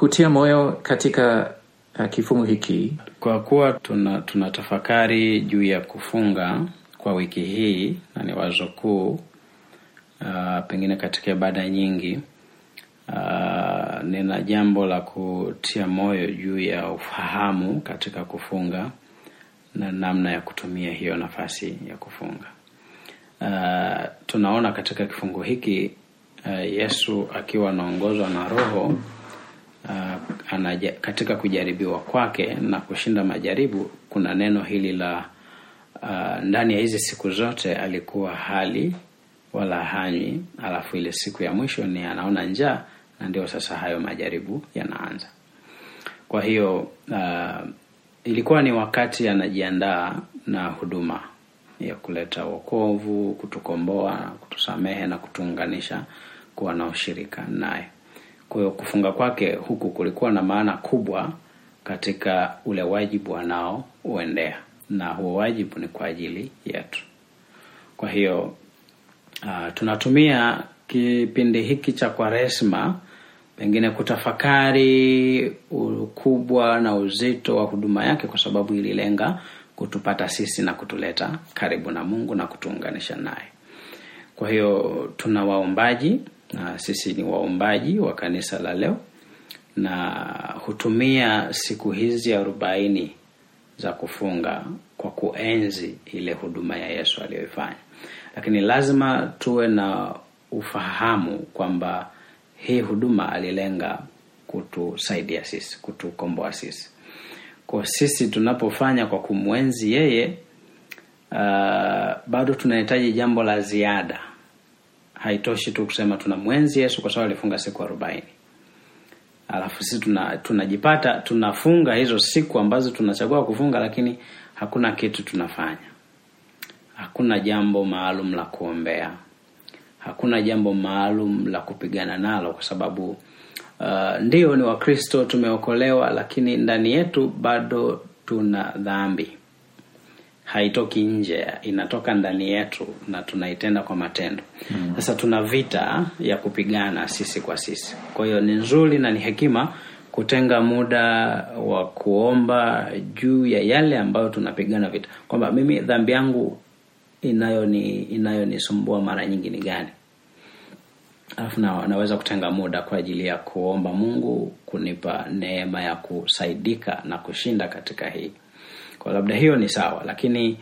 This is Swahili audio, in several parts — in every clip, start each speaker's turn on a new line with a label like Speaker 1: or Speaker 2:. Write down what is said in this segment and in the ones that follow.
Speaker 1: kutia moyo katika uh, kifungu hiki
Speaker 2: Kwa kuwa tuna, tuna tafakari juu ya kufunga kwa wiki hii na ni wazo kuu uh, pengine katika ibada nyingi uh, nina jambo la kutia moyo juu ya ufahamu katika kufunga na namna ya kutumia hiyo nafasi ya kufunga. Uh, tunaona katika kifungu hiki uh, Yesu akiwa anaongozwa na Roho uh, anaja, katika kujaribiwa kwake na kushinda majaribu, kuna neno hili la uh, ndani ya hizi siku zote alikuwa hali wala hanywi, alafu ile siku ya mwisho ni anaona njaa, na ndio sasa hayo majaribu yanaanza. Kwa hiyo uh, ilikuwa ni wakati anajiandaa na huduma ya kuleta wokovu, kutukomboa, kutusamehe na kutuunganisha kuwa na ushirika naye. Kwa hiyo kufunga kwake huku kulikuwa na maana kubwa katika ule wajibu wanao uendea, na huo wajibu ni kwa ajili yetu. Kwa hiyo uh, tunatumia kipindi hiki cha Kwaresma pengine kutafakari ukubwa na uzito wa huduma yake, kwa sababu ililenga kutupata sisi na kutuleta karibu na Mungu na kutuunganisha naye. Kwa hiyo tuna waombaji na sisi ni waombaji wa kanisa la leo, na hutumia siku hizi arobaini za kufunga kwa kuenzi ile huduma ya Yesu aliyoifanya, lakini lazima tuwe na ufahamu kwamba hii huduma alilenga kutusaidia sisi, kutukomboa sisi. Kwa sisi tunapofanya kwa kumwenzi yeye, uh, bado tunahitaji jambo la ziada. Haitoshi tu kusema tuna mwenzi Yesu kwa sababu alifunga siku arobaini, alafu sisi tuna, tunajipata tunafunga hizo siku ambazo tunachagua kufunga, lakini hakuna kitu tunafanya. Hakuna jambo maalum la kuombea, hakuna jambo maalum la kupigana nalo, kwa sababu uh, ndio ni Wakristo, tumeokolewa, lakini ndani yetu bado tuna dhambi. Haitoki nje, inatoka ndani yetu na tunaitenda kwa matendo. Sasa tuna vita ya kupigana sisi kwa sisi. Kwa hiyo ni nzuri na ni hekima kutenga muda wa kuomba juu ya yale ambayo tunapigana vita, kwamba mimi dhambi yangu inayoni inayonisumbua mara nyingi ni gani alafu na, naweza kutenga muda kwa ajili ya kuomba Mungu kunipa neema ya kusaidika na kushinda katika hii. Kwa labda hiyo ni sawa, lakini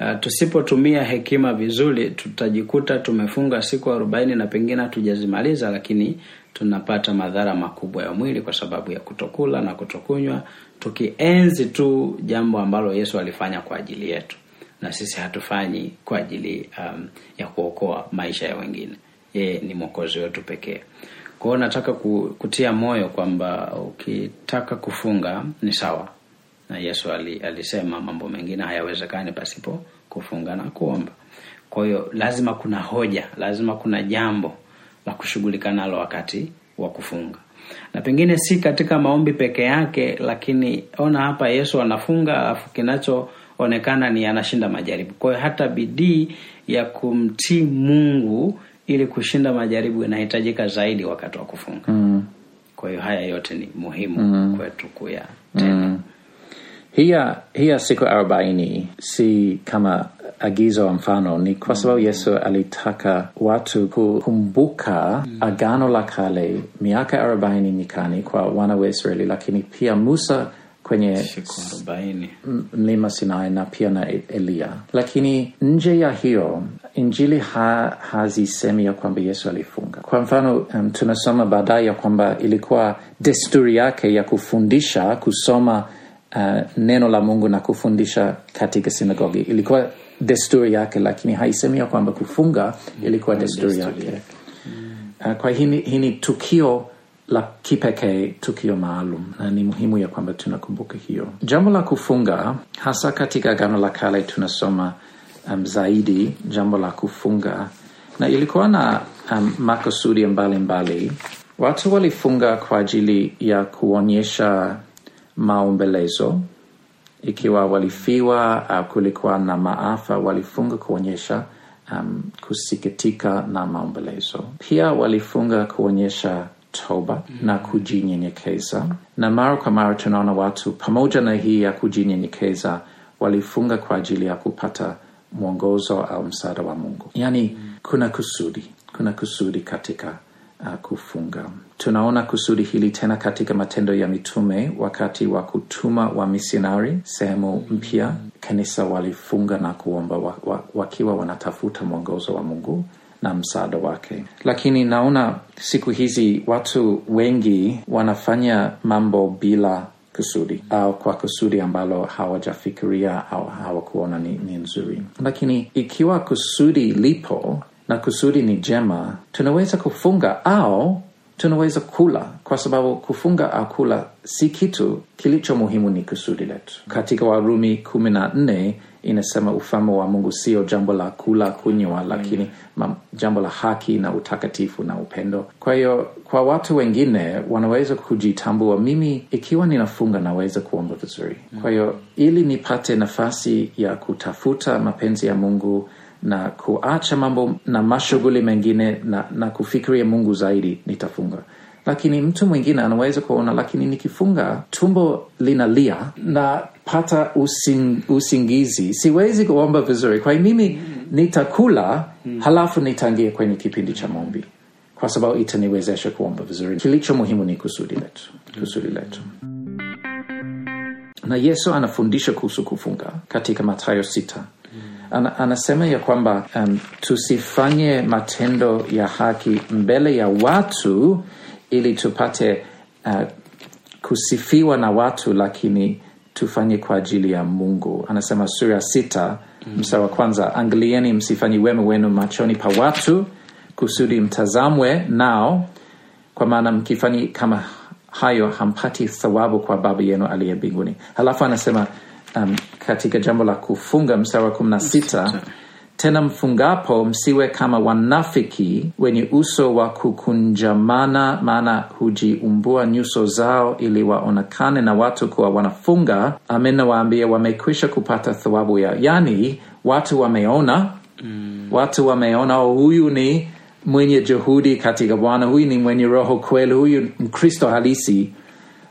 Speaker 2: uh, tusipotumia hekima vizuri, tutajikuta tumefunga siku arobaini na pengine hatujazimaliza, lakini tunapata madhara makubwa ya mwili kwa sababu ya kutokula na kutokunywa, tukienzi tu jambo ambalo Yesu alifanya kwa ajili yetu, na sisi hatufanyi kwa ajili um, ya kuokoa maisha ya wengine. Yeye ni mwokozi wetu pekee. Kwa hiyo nataka kutia moyo kwamba ukitaka kufunga ni sawa, na Yesu alisema mambo mengine hayawezekani pasipo kufunga na kuomba. Kwa hiyo lazima kuna hoja, lazima kuna jambo la kushughulika nalo wakati wa kufunga, na pengine si katika maombi peke yake, lakini ona hapa Yesu anafunga alafu kinachoonekana ni anashinda majaribu. Kwa hiyo hata bidii ya kumtii Mungu ili kushinda majaribu inahitajika zaidi wakati wa kufunga.
Speaker 1: mm.
Speaker 2: Kwa hiyo haya yote ni muhimu kwetu kuyatenda.
Speaker 1: Hiya hiya siku arobaini si kama agizo mfano ni kwa sababu yesu alitaka watu kukumbuka agano la kale miaka arobaini nyikani kwa wana wa israeli lakini pia musa kwenye mlima Sinai na pia na Eliya. Lakini nje ya hiyo Injili ha, hazisemi ya kwamba Yesu alifunga. Kwa mfano um, tunasoma baadaye ya kwamba ilikuwa desturi yake ya kufundisha kusoma uh, neno la Mungu na kufundisha katika sinagogi. Ilikuwa desturi yake, lakini haisemia kwamba kufunga ilikuwa desturi yake. Uh, kwa hii ni- tukio la kipekee, tukio maalum, na ni muhimu ya kwamba tunakumbuka hiyo. Jambo la kufunga, hasa katika gano la Kale tunasoma um, zaidi jambo la kufunga, na ilikuwa na um, makusudi mbalimbali. Watu walifunga kwa ajili ya kuonyesha maombelezo. Ikiwa walifiwa au kulikuwa na maafa, walifunga kuonyesha um, kusikitika na maombelezo. Pia walifunga kuonyesha toba na kujinyenyekeza. Na mara kwa mara tunaona watu pamoja na hii ya kujinyenyekeza walifunga kwa ajili ya kupata mwongozo au msaada wa mungu. Yaani kuna kusudi kuna kusudi katika uh, kufunga. Tunaona kusudi hili tena katika matendo ya mitume wakati wa kutuma wa misionari sehemu mpya kanisa walifunga na kuomba wa, wa, wakiwa wanatafuta mwongozo wa mungu na msaada wake. Lakini naona siku hizi watu wengi wanafanya mambo bila kusudi au kwa kusudi ambalo hawajafikiria au hawakuona ni, ni nzuri. Lakini ikiwa kusudi lipo na kusudi ni jema tunaweza kufunga au tunaweza kula kwa sababu kufunga au kula si kitu kilicho muhimu ni kusudi letu. Katika warumi kumi na nne inasema ufalme wa mungu sio jambo la kula kunywa lakini ma, jambo la haki na utakatifu na upendo. Kwa hiyo kwa watu wengine wanaweza kujitambua mimi ikiwa ninafunga naweza kuomba vizuri. Kwa hiyo ili nipate nafasi ya kutafuta mapenzi ya mungu na kuacha mambo na mashughuli mengine na, na kufikiria mungu zaidi nitafunga. Lakini mtu mwingine anaweza kuona lakini nikifunga tumbo linalia na pata using, usingizi. Siwezi kuomba vizuri. Kwa mimi nitakula halafu nitangie kwenye kipindi cha maombi? Kwa sababu itaniwezesha kuomba vizuri. Kilicho muhimu ni kusudi letu kusudi letu. Na yesu anafundisha kuhusu kufunga katika matayo sita ana, anasema ya kwamba um, tusifanye matendo ya haki mbele ya watu ili tupate uh, kusifiwa na watu lakini tufanye kwa ajili ya mungu anasema sura sita mm. msa wa kwanza angalieni msifanye wema wenu machoni pa watu kusudi mtazamwe nao kwa maana mkifanya kama hayo hampati thawabu kwa baba yenu aliye mbinguni halafu anasema um, katika jambo la kufunga mstari wa kumi na sita tena mfungapo msiwe kama wanafiki wenye uso wa kukunjamana maana hujiumbua nyuso zao ili waonekane na watu kuwa wanafunga. Amena waambia wamekwisha kupata thawabu yao yaani watu wameona. Mm. watu wameona oh, huyu ni mwenye juhudi katika bwana huyu ni mwenye roho kweli huyu mkristo halisi.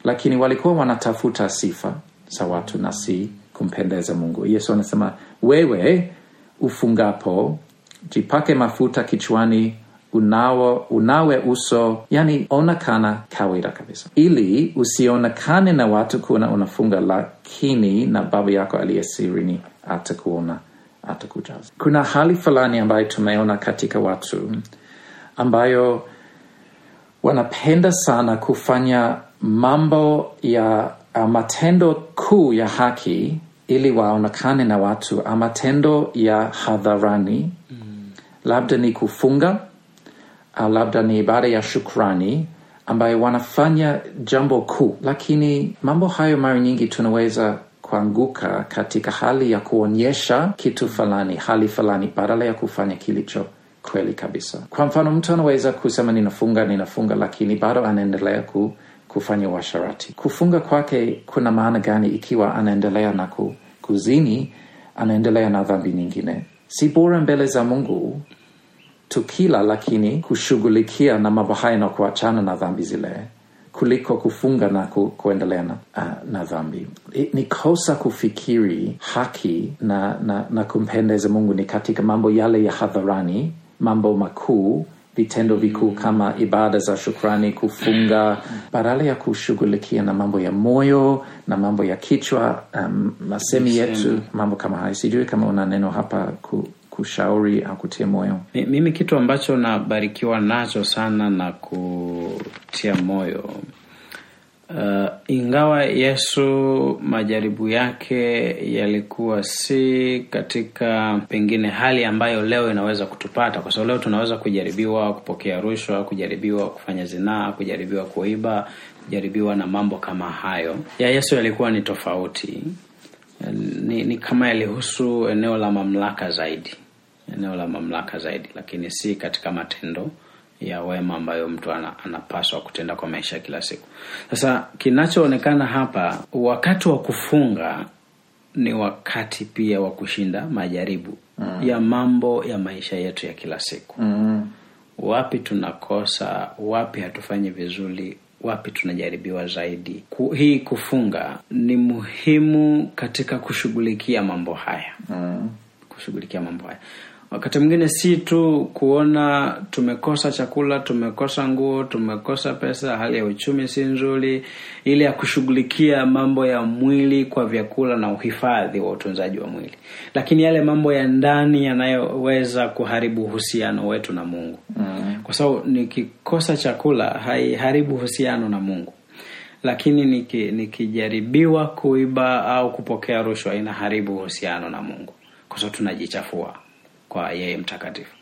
Speaker 1: Lakini walikuwa wanatafuta sifa za watu na kumpendeza mungu. Yesu anasema wewe ufungapo jipake mafuta kichwani unawo, unawe uso yani onekana kawaida kabisa. Ili usionekane na watu kuona unafunga lakini na baba yako aliye sirini atakuona atakujaza. Kuna hali fulani ambayo tumeona katika watu ambayo wanapenda sana kufanya mambo ya uh, matendo kuu ya haki ili waonekane na watu. A matendo ya hadharani. Mm. labda ni kufunga. Au labda ni ibada ya shukrani ambayo wanafanya jambo kuu. Lakini mambo hayo mara nyingi tunaweza kuanguka katika hali ya kuonyesha kitu fulani hali fulani badala ya kufanya kilicho kweli kabisa. Kwa mfano mtu anaweza kusema ninafunga ninafunga lakini bado anaendelea ku, kufanya uasharati. Kufunga kwake kuna maana gani ikiwa anaendelea na ku, kuzini anaendelea na dhambi nyingine? Si bora mbele za mungu tukila lakini kushughulikia na mambo haya na kuachana na dhambi zile kuliko kufunga na ku, kuendelea na, uh, na dhambi. Ni kosa kufikiri haki na, na, na kumpendeza mungu ni katika mambo yale ya hadharani mambo makuu vitendo vikuu kama ibada za shukrani kufunga badala ya kushughulikia na mambo ya moyo na mambo ya kichwa um, masemi yetu mambo kama hayo. Sijui kama una neno hapa ku, kushauri au kutia moyo.
Speaker 2: Mimi kitu ambacho nabarikiwa nacho sana na kutia moyo uh, ingawa yesu majaribu yake yalikuwa si katika pengine hali ambayo leo inaweza kutupata kwa sababu leo tunaweza kujaribiwa kupokea rushwa kujaribiwa kufanya zinaa kujaribiwa kuiba kujaribiwa na mambo kama hayo. Ya yesu yalikuwa ni tofauti. Ni, ni kama yalihusu eneo la mamlaka zaidi. Eneo la mamlaka zaidi lakini si katika matendo ya wema ambayo mtu anapaswa kutenda kwa maisha kila siku sasa kinachoonekana hapa wakati wa kufunga ni wakati pia wa kushinda majaribu mm. ya mambo ya maisha yetu ya kila siku
Speaker 1: mm.
Speaker 2: wapi tunakosa wapi hatufanyi vizuri wapi tunajaribiwa zaidi hii kufunga ni muhimu katika kushughulikia mambo haya
Speaker 1: mm.
Speaker 2: kushughulikia mambo haya wakati mwingine si tu kuona tumekosa chakula tumekosa nguo tumekosa pesa hali ya uchumi si nzuri ile ya kushughulikia mambo ya mwili kwa vyakula na uhifadhi wa utunzaji wa mwili. Lakini yale mambo ya ndani yanayoweza kuharibu uhusiano wetu na mungu.
Speaker 1: Mm.
Speaker 2: kwa sababu nikikosa chakula haiharibu uhusiano na mungu. Lakini niki- nikijaribiwa kuiba au kupokea rushwa inaharibu uhusiano na mungu. Kwa sababu tunajichafua kwa yeye mtakatifu.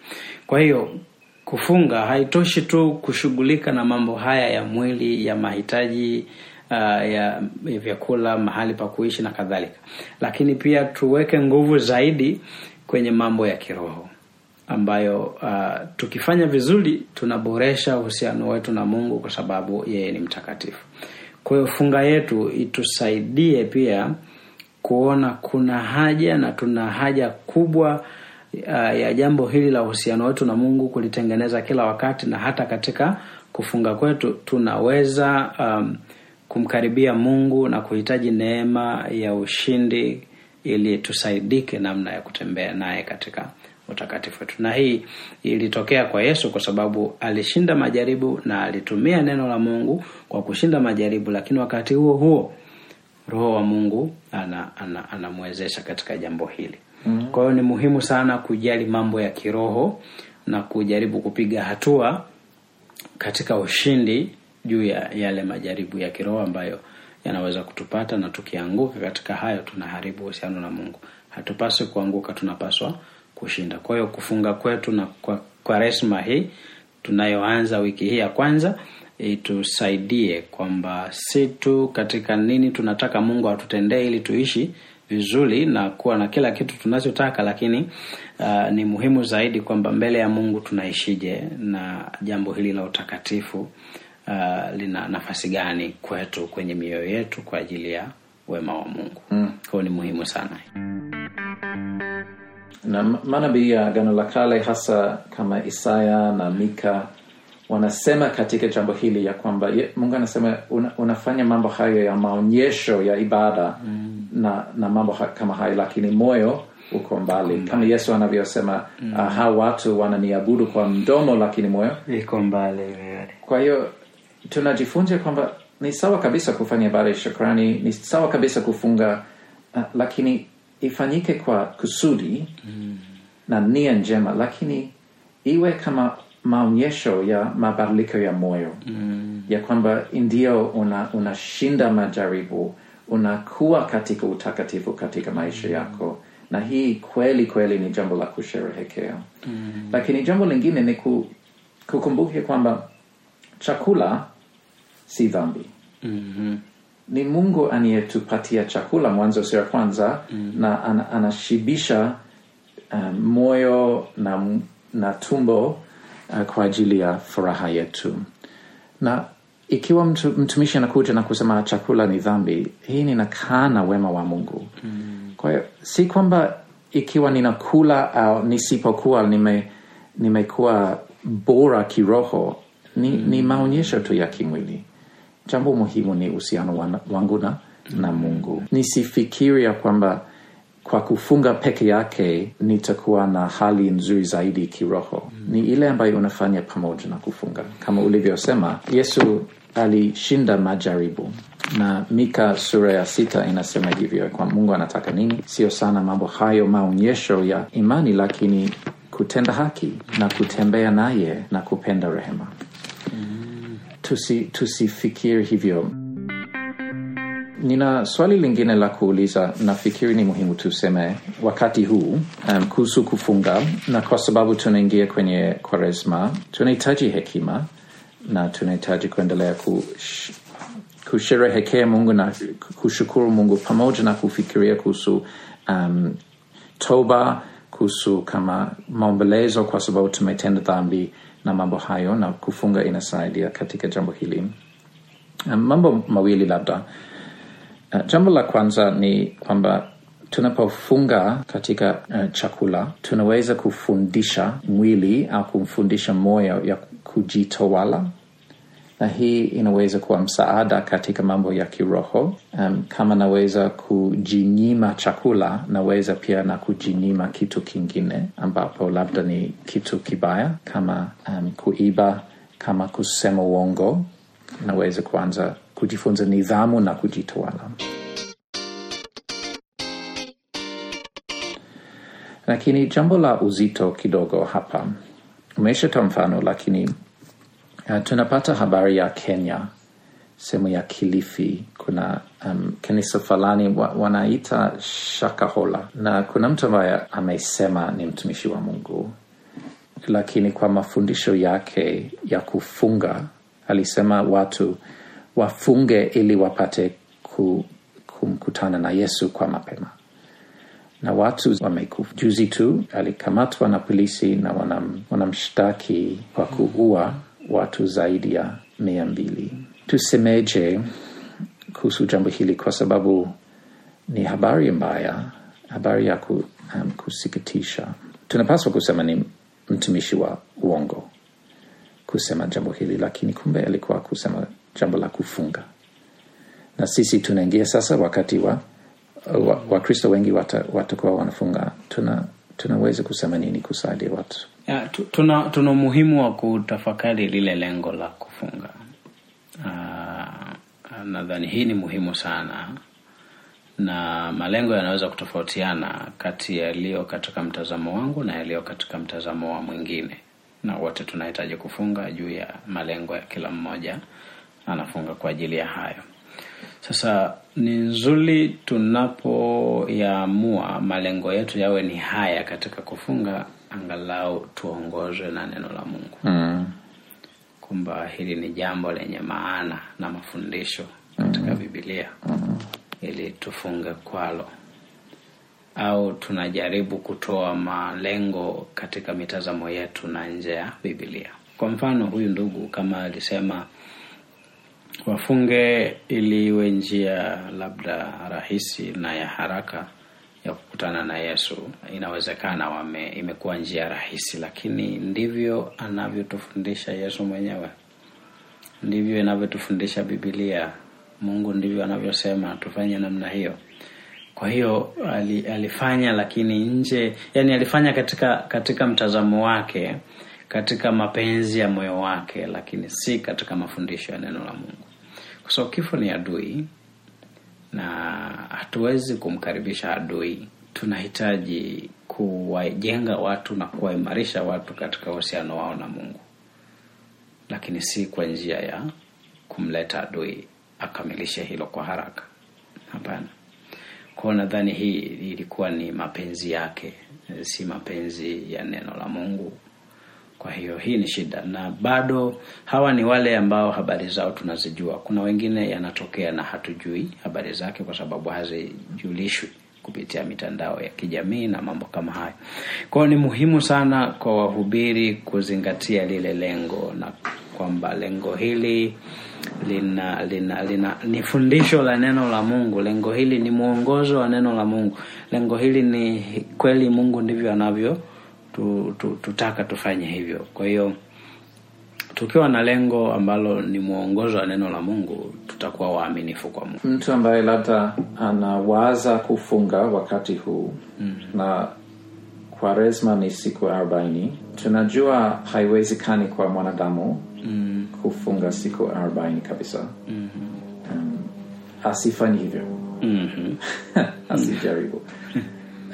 Speaker 2: Kwa hiyo kufunga haitoshi tu kushughulika na mambo haya ya mwili ya mahitaji uh, ya, ya vyakula mahali pa kuishi na kadhalika. Lakini pia tuweke nguvu zaidi kwenye mambo ya kiroho ambayo uh, tukifanya vizuri tunaboresha uhusiano wetu na mungu kwa sababu yeye ni mtakatifu. Kwa hiyo funga yetu itusaidie pia kuona kuna haja na tuna haja kubwa uh, ya jambo hili la uhusiano wetu na mungu kulitengeneza kila wakati na hata katika kufunga kwetu tunaweza um, kumkaribia mungu na kuhitaji neema ya ushindi ili tusaidike namna ya kutembea naye katika utakatifu wetu. Na hii ilitokea kwa yesu kwa sababu alishinda majaribu na alitumia neno la mungu kwa kushinda majaribu lakini wakati huo huo roho wa mungu anamwezesha ana, ana katika jambo hili mm-hmm. kwa hiyo ni muhimu sana kujali mambo ya kiroho na kujaribu kupiga hatua katika ushindi juu ya yale majaribu ya kiroho ambayo yanaweza kutupata na tukianguka katika hayo tunaharibu uhusiano na mungu hatupaswi kuanguka tunapaswa kushinda kwa hiyo kufunga kwetu na kwa, kwa resma hii tunayoanza wiki hii ya kwanza itusaidie kwamba si tu katika nini tunataka mungu atutendee ili tuishi vizuri na kuwa na kila kitu tunachotaka lakini uh, ni muhimu zaidi kwamba mbele ya mungu tunaishije na jambo hili la utakatifu uh, lina nafasi gani kwetu kwenye mioyo yetu kwa ajili ya wema wa mungu mm. kwao ni muhimu sana
Speaker 1: na manabii ya agano la kale hasa kama isaya na mika wanasema katika jambo hili ya kwamba mungu anasema una, unafanya mambo hayo ya maonyesho ya ibada mm. Na, na mambo ha, kama hayo lakini moyo uko mbali kama yesu anavyosema mm. uh, hao watu wananiabudu kwa mdomo lakini moyo
Speaker 2: iko mbali
Speaker 1: kwa hiyo tunajifunza kwamba ni sawa kabisa kufanya ibada ya shukrani ni sawa kabisa kufunga uh, lakini ifanyike kwa kusudi mm. na nia njema lakini iwe kama maonyesho ya mabadiliko ya moyo mm. ya kwamba ndio unashinda una majaribu unakuwa katika utakatifu katika maisha yako na hii kweli kweli ni jambo la kusherehekea mm. lakini jambo lingine ni ku, kukumbuke kwamba chakula si dhambi
Speaker 2: mm-hmm.
Speaker 1: ni mungu anayetupatia chakula mwanzo sura ya kwanza mm. na an, anashibisha um, moyo na, na tumbo uh, kwa ajili ya furaha yetu na ikiwa mtu, mtumishi anakuja na kusema chakula ni dhambi hii ninakana wema wa mungu mm. kwa hiyo si kwamba ikiwa ninakula au nisipokuwa nime nimekuwa bora kiroho ni, mm. ni maonyesho tu ya kimwili jambo muhimu ni uhusiano wangu na, na mungu nisifikiria kwamba kwa kufunga peke yake nitakuwa na hali nzuri zaidi kiroho. Mm. ni ile ambayo unafanya pamoja na kufunga. Kama ulivyosema yesu alishinda majaribu. Na mika sura ya sita inasema hivyo kwa mungu anataka nini? Sio sana mambo hayo maonyesho ya imani lakini kutenda haki na kutembea naye na kupenda rehema. Mm. tusifikiri tusi hivyo nina swali lingine la kuuliza nafikiri ni muhimu tuseme wakati huu um, kuhusu kufunga na kwa sababu tunaingia kwenye kwaresma tunahitaji hekima na tunahitaji kuendelea kush, kusherehekea mungu na kushukuru mungu pamoja na kufikiria kuhusu um, toba kuhusu kama maombolezo kwa sababu tumetenda dhambi na mambo hayo na kufunga inasaidia katika jambo hili. Um, mambo mawili labda Uh, jambo la kwanza ni kwamba tunapofunga katika uh, chakula tunaweza kufundisha mwili au kumfundisha moyo ya kujitawala na hii inaweza kuwa msaada katika mambo ya kiroho. Um, kama naweza kujinyima chakula, naweza pia na kujinyima kitu kingine ambapo labda ni kitu kibaya kama um, kuiba, kama kusema uongo. Naweza kuanza kujifunza nidhamu na kujitawala. Lakini jambo la uzito kidogo hapa, umeshata mfano, lakini Uh, tunapata habari ya Kenya, sehemu ya Kilifi, kuna um, kanisa fulani wa, wanaita Shakahola, na kuna mtu ambaye amesema ni mtumishi wa Mungu, lakini kwa mafundisho yake ya kufunga alisema watu wafunge ili wapate ku, kumkutana na Yesu kwa mapema na watu wamekufa. Juzi tu alikamatwa na polisi na wanam, wanamshtaki kwa kuua watu zaidi ya mia mbili. Tusemeje kuhusu jambo hili? Kwa sababu ni habari mbaya, habari ya ku, um, kusikitisha. Tunapaswa kusema ni mtumishi wa uongo kusema jambo hili, lakini kumbe alikuwa kusema jambo la kufunga, na sisi tunaingia sasa wakati wa Wakristo wa wengi watakuwa wata wanafunga. Tuna, tunaweza kusema nini kusaidia watu?
Speaker 2: Ya, tuna, tuna umuhimu wa kutafakari lile lengo la kufunga. Nadhani hii ni muhimu sana, na malengo yanaweza kutofautiana kati yaliyo katika mtazamo wangu na yaliyo katika mtazamo wa mwingine, na wote tunahitaji kufunga juu ya malengo ya kila mmoja anafunga kwa ajili ya hayo. Sasa ni nzuri tunapoyaamua malengo yetu yawe ni haya katika kufunga, angalau tuongozwe na neno la Mungu
Speaker 1: mm.
Speaker 2: kwamba hili ni jambo lenye maana na mafundisho katika mm. Biblia
Speaker 1: mm.
Speaker 2: ili tufunge kwalo, au tunajaribu kutoa malengo katika mitazamo yetu na nje ya Biblia. Kwa mfano, huyu ndugu kama alisema wafunge ili iwe njia labda rahisi na ya haraka ya kukutana na Yesu. Inawezekana wame imekuwa njia rahisi, lakini ndivyo anavyotufundisha Yesu mwenyewe, ndivyo inavyotufundisha Biblia. Mungu ndivyo anavyosema tufanye namna hiyo. Kwa hiyo ali, alifanya lakini nje, yani alifanya katika katika mtazamo wake, katika mapenzi ya moyo wake, lakini si katika mafundisho ya neno la Mungu kwa sababu kifo ni adui na hatuwezi kumkaribisha adui. Tunahitaji kuwajenga watu na kuwaimarisha watu katika uhusiano wao na Mungu, lakini si kwa njia ya kumleta adui akamilishe hilo kwa haraka. Hapana. Kwa nadhani hii ilikuwa ni mapenzi yake, si mapenzi ya neno la Mungu. Kwa hiyo hii ni shida, na bado hawa ni wale ambao habari zao tunazijua. Kuna wengine yanatokea na hatujui habari zake kwa sababu hazijulishwi kupitia mitandao ya kijamii na mambo kama hayo. Kwa hiyo ni muhimu sana kwa wahubiri kuzingatia lile lengo, na kwamba lengo hili lina, lina, lina ni fundisho la neno la Mungu. Lengo hili ni mwongozo wa neno la Mungu. Lengo hili ni kweli Mungu ndivyo anavyo tu, tu, tutaka tufanye hivyo. Kwa hiyo tukiwa na lengo ambalo ni mwongozo wa neno la Mungu, tutakuwa waaminifu kwa Mungu.
Speaker 1: Mtu ambaye labda anawaza kufunga wakati huu mm. na Kwaresma ni siku arobaini, tunajua haiwezekani kwa mwanadamu
Speaker 2: mm.
Speaker 1: kufunga siku arobaini kabisa
Speaker 2: mm-hmm.
Speaker 1: um, asifanye hivyo
Speaker 2: mm-hmm.
Speaker 1: asijaribu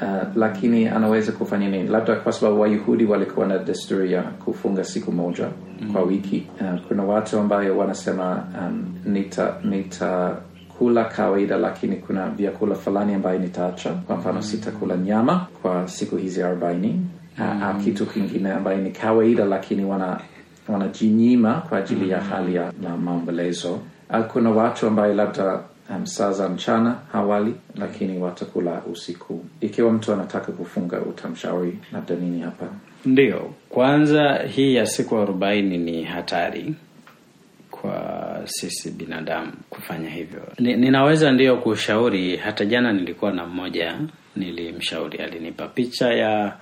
Speaker 1: Uh, lakini anaweza kufanya nini? Labda kwa sababu Wayahudi walikuwa na desturi ya kufunga siku moja mm. kwa wiki. Uh, kuna watu ambayo wanasema um, nita nitakula kawaida, lakini kuna vyakula fulani ambayo nitaacha. Kwa mfano mm. sitakula nyama kwa siku hizi arobaini mm. au kitu kingine ambayo ni kawaida, lakini wana wanajinyima kwa ajili ya hali ya na maombolezo. Uh, kuna watu ambayo labda um, saa za mchana hawali lakini watakula usiku. Ikiwa mtu anataka kufunga, utamshauri labda nini hapa?
Speaker 2: ndio kwanza hii ya siku arobaini ni hatari kwa sisi binadamu kufanya hivyo. Ni, ninaweza ndiyo kushauri. Hata jana nilikuwa na mmoja nilimshauri, alinipa picha ya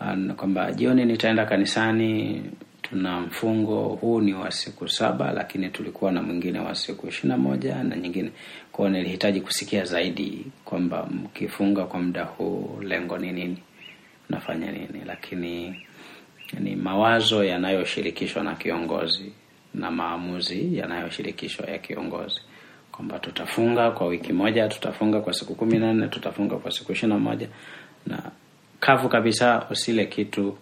Speaker 2: uh, kwamba jioni nitaenda kanisani, tuna mfungo huu ni wa siku saba, lakini tulikuwa na mwingine wa siku ishirini na moja na nyingine kwao. Nilihitaji kusikia zaidi kwamba mkifunga kwa muda huu lengo ni nini, nafanya nini, lakini ni mawazo yanayoshirikishwa na kiongozi na maamuzi yanayoshirikishwa ya kiongozi kwamba tutafunga kwa wiki moja, tutafunga kwa siku kumi na nne, tutafunga kwa siku ishirini na moja na kavu kabisa, usile kitu.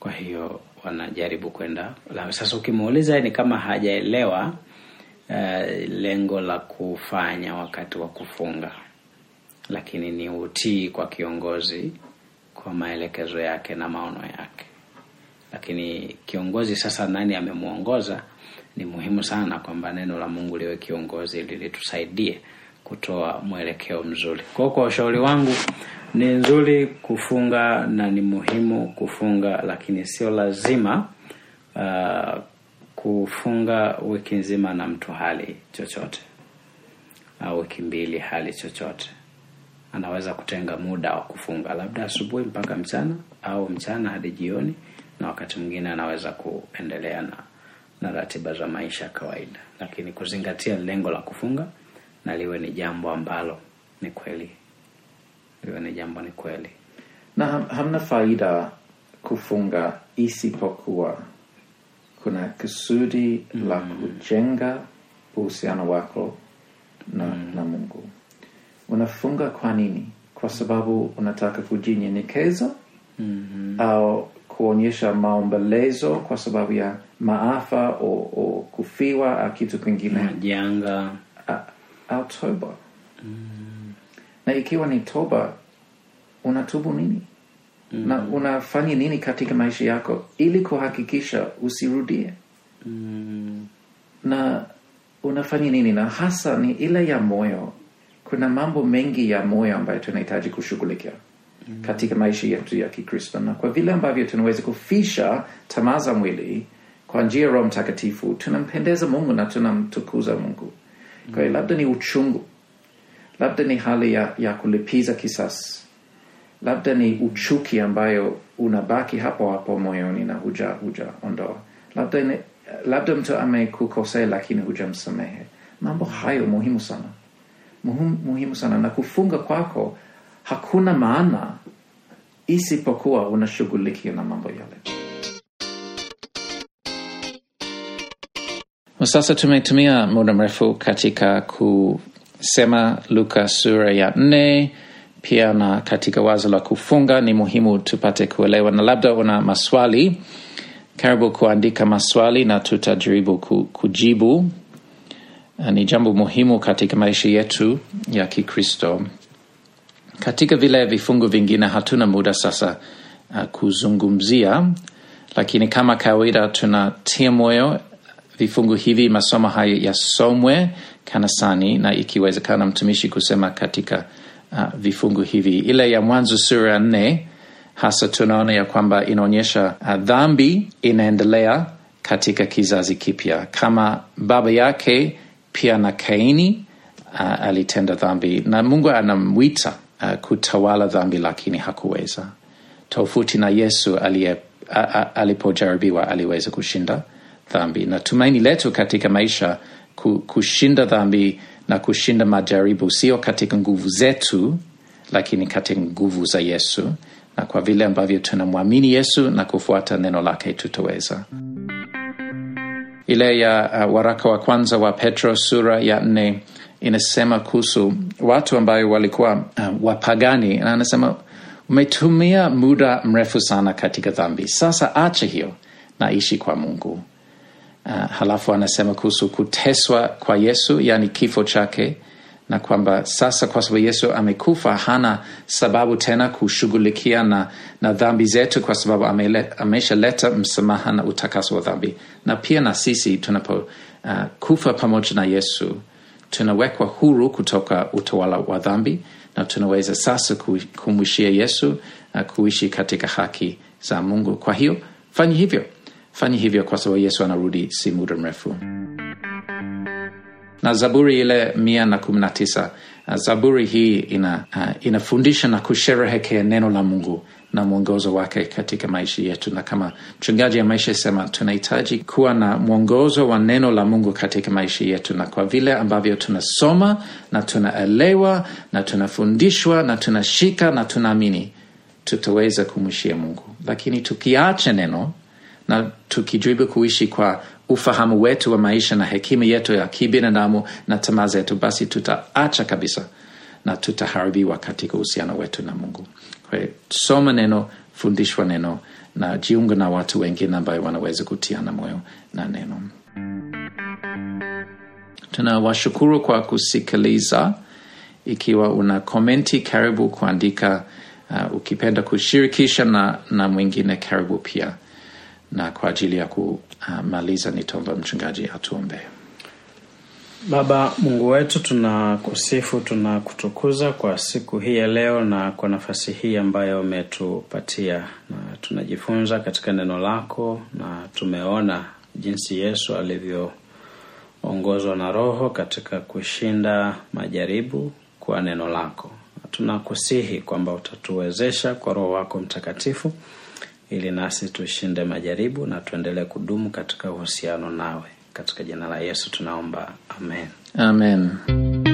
Speaker 2: Kwa hiyo wanajaribu kwenda. Sasa ukimuuliza ni kama hajaelewa uh, lengo la kufanya wakati wa kufunga, lakini ni utii kwa kiongozi kwa maelekezo yake na maono yake lakini kiongozi sasa, nani amemwongoza? Ni muhimu sana kwamba neno la Mungu liwe kiongozi ili litusaidie kutoa mwelekeo mzuri. Kwa kwa ushauri wangu ni nzuri kufunga na ni muhimu kufunga, lakini sio lazima uh, kufunga wiki nzima na mtu hali chochote au wiki mbili hali chochote. Anaweza kutenga muda wa kufunga, labda asubuhi mpaka mchana au mchana hadi jioni na wakati mwingine anaweza kuendelea na, na ratiba za maisha ya kawaida, lakini kuzingatia lengo la kufunga na liwe ni jambo ambalo ni kweli, liwe ni jambo ni kweli.
Speaker 1: na ham, hamna faida kufunga isipokuwa kuna kusudi la kujenga uhusiano wako na, na Mungu. Unafunga kwa nini? Kwa sababu unataka kujinyenyekeza au kuonyesha maombelezo kwa sababu ya maafa o, o kufiwa au kitu kingine?
Speaker 2: Majanga.
Speaker 1: A- au toba na ikiwa ni toba unatubu nini? Na unafanya nini katika maisha yako ili kuhakikisha usirudie? Na unafanya nini? Na hasa ni ile ya moyo. Kuna mambo mengi ya moyo ambayo tunahitaji kushughulikia katika maisha yetu ya kikristo. Na kwa vile ambavyo tunaweza kufisha tamaa za mwili kwa njia ya roho mtakatifu tunampendeza mungu na tunamtukuza mungu. Kwa hiyo labda ni uchungu labda ni hali ya, ya kulipiza kisasi. Labda ni uchuki ambayo unabaki hapo hapo moyoni na huja hujaondoa labda, labda mtu amekukosea lakini hujamsamehe. Mambo hayo muhimu sana. Muhimu, muhimu sana. Na kufunga kwako hakuna maana isipokuwa unashughulikia na mambo yale. Sasa tumetumia muda mrefu katika kusema luka sura ya nne. Pia na katika wazo la kufunga ni muhimu tupate kuelewa na labda una maswali. Karibu kuandika maswali na tutajaribu kujibu. Uh, ni jambo muhimu katika maisha yetu ya kikristo. Katika vile vifungu vingine hatuna muda sasa uh, kuzungumzia lakini kama kawaida tunatia moyo vifungu hivi masomo hayo yasomwe kanisani na ikiwezekana mtumishi kusema katika uh, vifungu hivi. Ile ya mwanzo sura nne hasa tunaona ya kwamba inaonyesha uh, dhambi inaendelea katika kizazi kipya. Kama baba yake pia na kaini uh, alitenda dhambi na mungu anamwita uh, kutawala dhambi lakini hakuweza. Tofauti na yesu a- a- alipojaribiwa aliweza kushinda dhambi. Na tumaini letu katika maisha kushinda dhambi na kushinda majaribu sio katika nguvu zetu lakini katika nguvu za yesu na kwa vile ambavyo tunamwamini yesu na kufuata neno lake tutaweza. Ile ya uh, waraka wa kwanza wa petro sura ya nne inasema kuhusu watu ambayo walikuwa uh, wapagani na anasema umetumia muda mrefu sana katika dhambi. Sasa acha hiyo na ishi kwa mungu uh, halafu anasema kuhusu kuteswa kwa yesu yani kifo chake na kwamba sasa kwa sababu yesu amekufa hana sababu tena kushughulikia na, na dhambi zetu kwa sababu ameshaleta msamaha na utakaso wa dhambi. Na pia na sisi tunapo uh, kufa pamoja na yesu tunawekwa huru kutoka utawala wa dhambi na tunaweza sasa kumwishia yesu uh, kuishi katika haki za mungu. Kwa hiyo fanya hivyo fanya hivyo kwa sababu yesu anarudi si muda mrefu. Na zaburi ile mia na kumi na tisa uh, zaburi hii ina, uh, inafundisha na kusherehekea neno la mungu na mwongozo wake katika maisha yetu. Na kama mchungaji maisha sema tunahitaji kuwa na mwongozo wa neno la mungu katika maisha yetu. Na kwa vile ambavyo tunasoma na tunaelewa na tunafundishwa na tunashika na tunaamini tutaweza kumwishia mungu. Lakini tukiacha neno na tukijaribu kuishi kwa ufahamu wetu wa maisha na hekima yetu ya kibinadamu na tamaa zetu basi tutaacha kabisa na tutaharibiwa katika uhusiano wetu na mungu. Kwa soma neno fundishwa neno na jiunga na watu wengine ambayo wanaweza kutiana moyo na neno. Tunawashukuru kwa kusikiliza. Ikiwa una komenti karibu kuandika uh, ukipenda kushirikisha na, na mwingine karibu pia na kwa ajili ya kumaliza nitomba mchungaji atuombe.
Speaker 2: Baba Mungu wetu, tunakusifu, tunakutukuza kwa siku hii ya leo na kwa nafasi hii ambayo umetupatia, na tunajifunza katika neno lako, na tumeona jinsi Yesu alivyoongozwa na Roho katika kushinda majaribu kwa neno lako. Tunakusihi kwamba utatuwezesha kwa Roho wako Mtakatifu ili nasi tushinde majaribu na tuendelee kudumu katika uhusiano nawe. Katika jina la Yesu tunaomba, amen.
Speaker 1: amen